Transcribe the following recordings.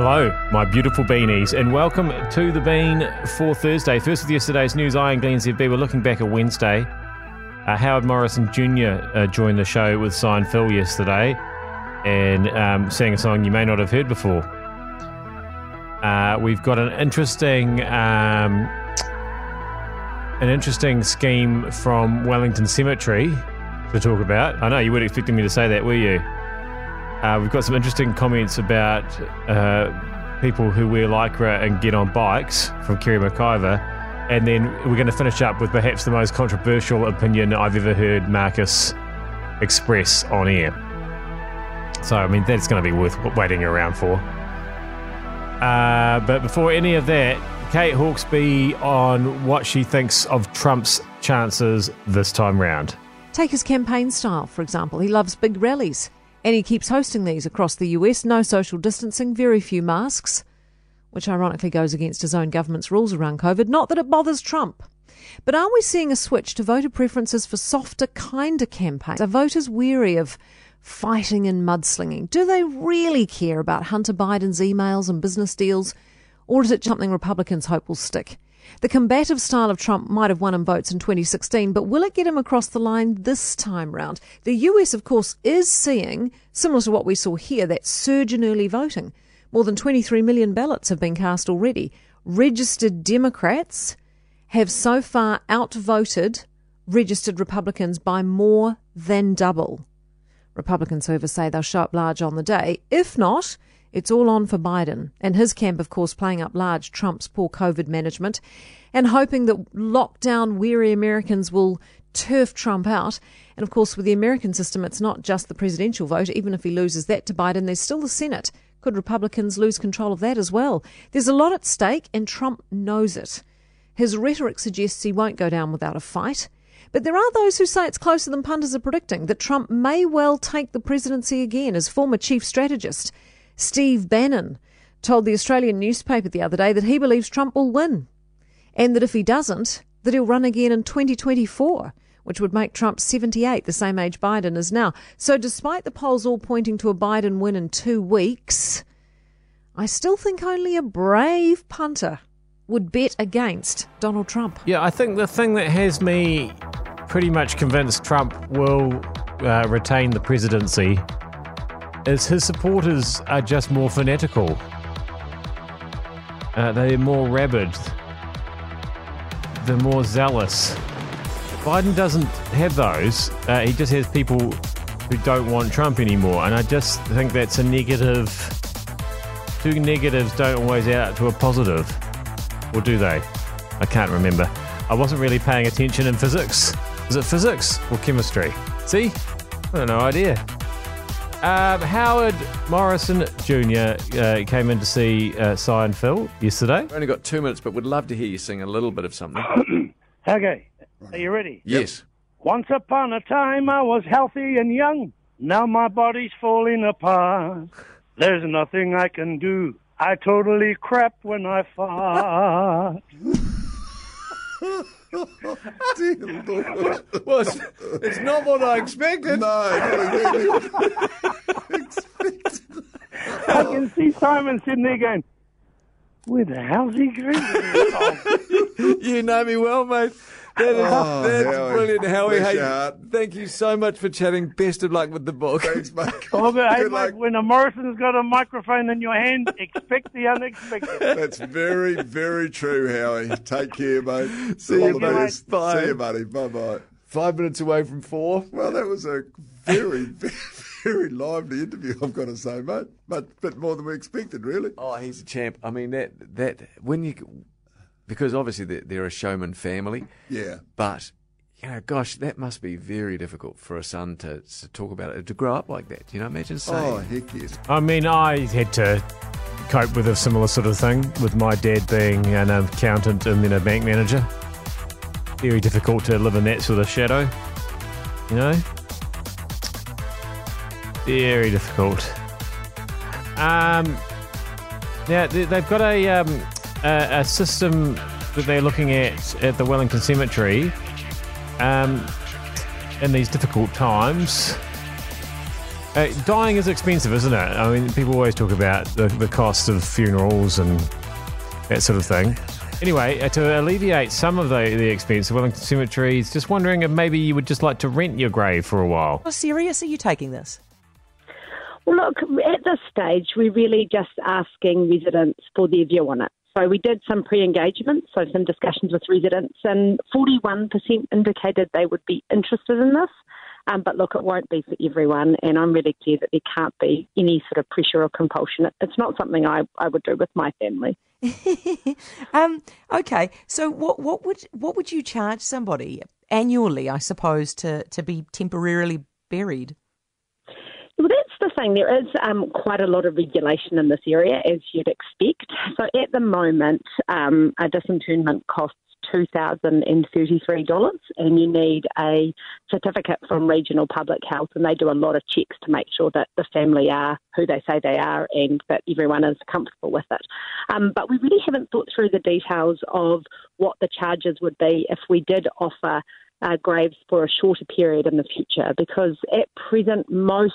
Hello, my beautiful beanies, and welcome to the Bean for Thursday. First with yesterday's news, I and Glenn ZB were looking back at Wednesday. Uh, Howard Morrison Jr. Uh, joined the show with Sign Phil yesterday and um, sang a song you may not have heard before. Uh, we've got an interesting, um, an interesting scheme from Wellington Cemetery to talk about. I know you weren't expecting me to say that, were you? Uh, we've got some interesting comments about uh, people who wear lycra and get on bikes from Kerre McIvor. And then we're going to finish up with perhaps the most controversial opinion I've ever heard Marcus express on air. So, I mean, that's going to be worth waiting around for. Uh, but before any of that, Kate Hawkesby on what she thinks of Trump's chances this time round. Take his campaign style, for example. He loves big rallies. And he keeps hosting these across the US. No social distancing, very few masks, which ironically goes against his own government's rules around COVID. Not that it bothers Trump. But are we seeing a switch to voter preferences for softer, kinder campaigns? Are voters weary of fighting and mudslinging? Do they really care about Hunter Biden's emails and business deals? Or is it something Republicans hope will stick? The combative style of Trump might have won him votes in 2016, but will it get him across the line this time round? The US, of course, is seeing, similar to what we saw here, that surge in early voting. More than 23 million ballots have been cast already. Registered Democrats have so far outvoted registered Republicans by more than double. Republicans, however, say they'll show up large on the day. If not, it's all on for Biden and his camp, of course, playing up large Trump's poor COVID management and hoping that lockdown weary Americans will turf Trump out. And of course, with the American system, it's not just the presidential vote. Even if he loses that to Biden, there's still the Senate. Could Republicans lose control of that as well? There's a lot at stake, and Trump knows it. His rhetoric suggests he won't go down without a fight. But there are those who say it's closer than punters are predicting, that Trump may well take the presidency again as former chief strategist. Steve Bannon told the Australian newspaper the other day that he believes Trump will win and that if he doesn't, that he'll run again in 2024, which would make Trump 78, the same age Biden is now. So despite the polls all pointing to a Biden win in two weeks, I still think only a brave punter would bet against Donald Trump. Yeah, I think the thing that has me pretty much convinced Trump will uh, retain the presidency is his supporters are just more fanatical. Uh, they're more rabid. They're more zealous. Biden doesn't have those. Uh, he just has people who don't want Trump anymore. And I just think that's a negative. Two negatives don't always add up to a positive. Or do they? I can't remember. I wasn't really paying attention in physics. Is it physics or chemistry? See? I have no idea. Um, Howard Morrison Jr. Uh, came in to see uh, Cy Phil yesterday. We've only got two minutes, but we'd love to hear you sing a little bit of something. okay, are you ready? yes. Once upon a time I was healthy and young. Now my body's falling apart. There's nothing I can do. I totally crap when I fart. Dear Lord. Well, it's, it's not what I expected. No, not really expected. I can see Simon sitting there going, where the hell's he going? You know me well, mate. That is, Oh, that's Howie. brilliant, Howie. Bless Hey, thank you so much for chatting. Best of luck with the book. Thanks, mate. oh, but hey, Good luck. mate, when a Morrison's got a microphone in your hand, expect the unexpected. That's very, very true, Howie. Take care, mate. See All you, mate. Bye. See you, buddy. Bye bye. Five minutes away from four. Well, that was a very, very, very lively interview, I've got to say, mate. But bit more than we expected, really. Oh, he's a champ. I mean, that that when you because obviously they're, they're a showman family, Yeah. but you know, gosh, that must be very difficult for a son to, to talk about it, to grow up like that. You know, imagine saying, Oh, heck yes. I mean, I had to cope with a similar sort of thing with my dad being an accountant and then a bank manager. Very difficult to live in that sort of shadow, you know? Very difficult. Um, now, they- they've got a, um, a, a system that they're looking at at the Wellington Cemetery um, in these difficult times. Uh, dying is expensive, isn't it? I mean, people always talk about the, the cost of funerals and that sort of thing. Anyway, uh, to alleviate some of the, the expense of Wellington Cemetery, just wondering if maybe you would just like to rent your grave for a while. How serious are you taking this? Well, look, at this stage, we're really just asking residents for their view on it. So we did some pre-engagement, so some discussions with residents, and 41% indicated they would be interested in this. Um, but look, it won't be for everyone, and I'm really clear that there can't be any sort of pressure or compulsion. It's not something I, I would do with my family. um, okay, so what what would what would you charge somebody annually? I suppose to to be temporarily buried. The thing. There is um, quite a lot of regulation in this area, as you'd expect. So at the moment, um, a disinterment costs $2,033 and you need a certificate from Regional Public Health and they do a lot of checks to make sure that the family are who they say they are and that everyone is comfortable with it. Um, but we really haven't thought through the details of what the charges would be if we did offer uh, graves for a shorter period in the future because at present most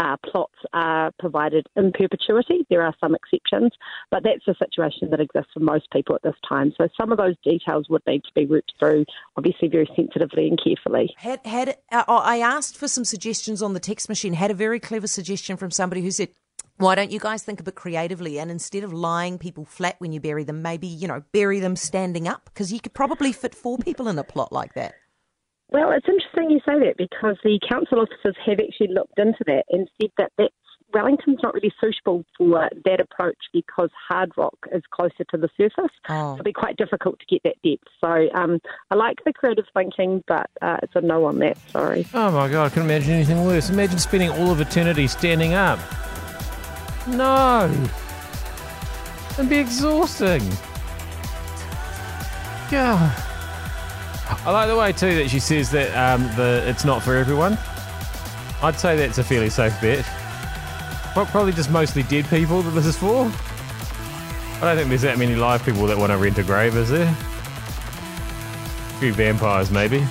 uh, plots are provided in perpetuity. There are some exceptions, but that's the situation that exists for most people at this time. So some of those details would need to be worked through, obviously very sensitively and carefully. Had had uh, I asked for some suggestions on the text machine. Had a very clever suggestion from somebody who said. Why don't you guys think a bit creatively and instead of lying people flat when you bury them, maybe, you know, bury them standing up? Because you could probably fit four people in a plot like that. Well, it's interesting you say that because the council officers have actually looked into that and said that that's, Wellington's not really suitable for that approach because hard rock is closer to the surface. Oh. It'll be quite difficult to get that depth. So um, I like the creative thinking, but uh, it's a no on that. Sorry. Oh my god, I couldn't imagine anything worse. Imagine spending all of eternity standing up. No. It'd be exhausting. God. I like the way too that she says that um, the it's not for everyone. I'd say that's a fairly safe bet. Probably just mostly dead people that this is for. I don't think there's that many live people that want to rent a grave, is there? A few vampires, maybe.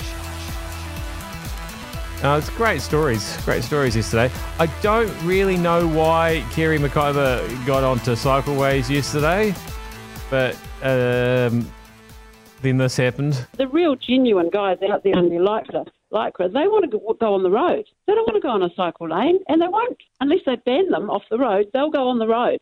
Oh, it's great stories. Great stories yesterday. I don't really know why Kerre McIvor got onto cycleways yesterday, but um, then this happened. The real genuine guys out there in their lycra, lycra, they want to go, go on the road. They don't want to go on a cycle lane, and they won't unless they ban them off the road. They'll go on the road.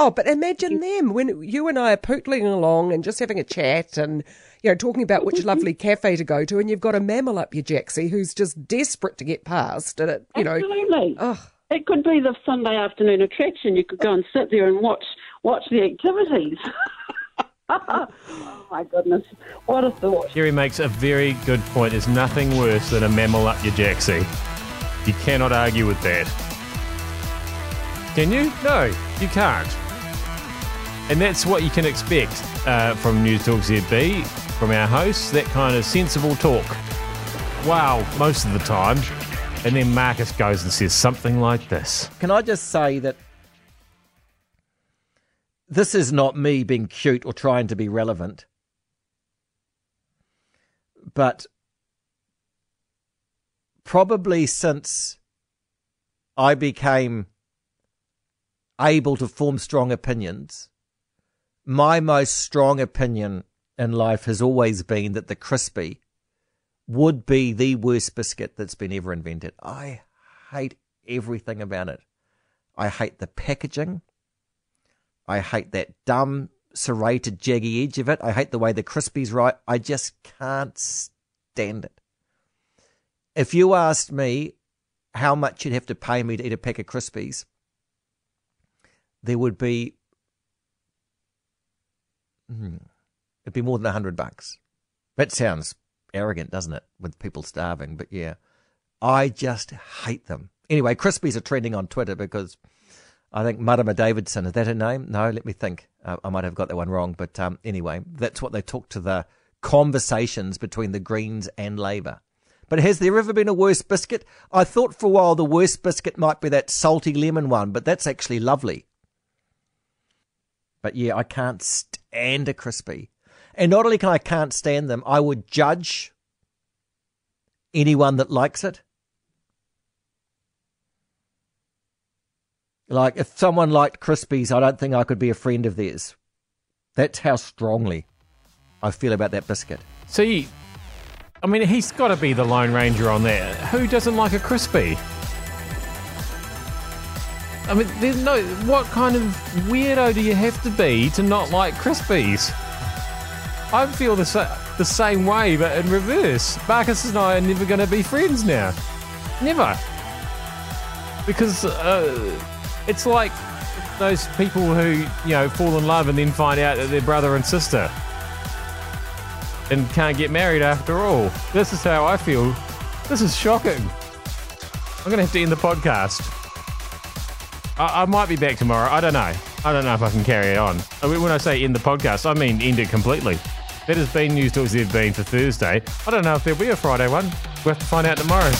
Oh, but imagine them when you and I are pootling along and just having a chat and, you know, talking about which lovely cafe to go to, and you've got a MAMIL up your jacksie who's just desperate to get past, and it, you know, Absolutely. oh, It could be the Sunday afternoon attraction. You could go and sit there and watch watch the activities. oh my goodness, what a thought! Kerre makes a very good point. There's nothing worse than a MAMIL up your jacksie. You cannot argue with that. Can you? No, you can't. And that's what you can expect uh, from News Talk ZB, from our hosts, that kind of sensible talk. Wow, most of the time. And then Marcus goes and says something like this. Can I just say that this is not me being cute or trying to be relevant, but probably since I became able to form strong opinions, my most strong opinion in life has always been that the Krispie would be the worst biscuit that's been ever invented. I hate everything about it. I hate the packaging. I hate that dumb serrated jaggy edge of it. I hate the way the Krispie's right. I just can't stand it. If you asked me how much you'd have to pay me to eat a pack of Krispies, there would be hmm, it'd be more than a hundred bucks. That sounds arrogant, doesn't it? With people starving, but yeah, I just hate them. Anyway, Krispies are trending on Twitter because I think Marama Davidson is that her name? No, let me think. Uh, I might have got that one wrong, but um, anyway, that's what they took to the conversations between the Greens and Labor. But has there ever been a worse biscuit? I thought for a while the worst biscuit might be that salty lemon one, but that's actually lovely. But yeah, I can't stand a Krispie. And not only can I can't stand them, I would judge anyone that likes it. Like, if someone liked Krispies, I don't think I could be a friend of theirs. That's how strongly I feel about that biscuit. See, I mean, he's got to be the Lone Ranger on there. Who doesn't like a Krispie? I mean, there's no. What kind of weirdo do you have to be to not like Krispies? I feel the, the same way, but in reverse. Marcus and I are never going to be friends now. Never. Because uh, it's like those people who, you know, fall in love and then find out that they're brother and sister and can't get married after all. This is how I feel. This is shocking. I'm going to have to end the podcast. I, I might be back tomorrow. I don't know. I don't know if I can carry it on. I mean, when I say end the podcast, I mean end it completely. That has been News Talks They've been for Thursday. I don't know if there'll be a Friday one. We'll have to find out tomorrow.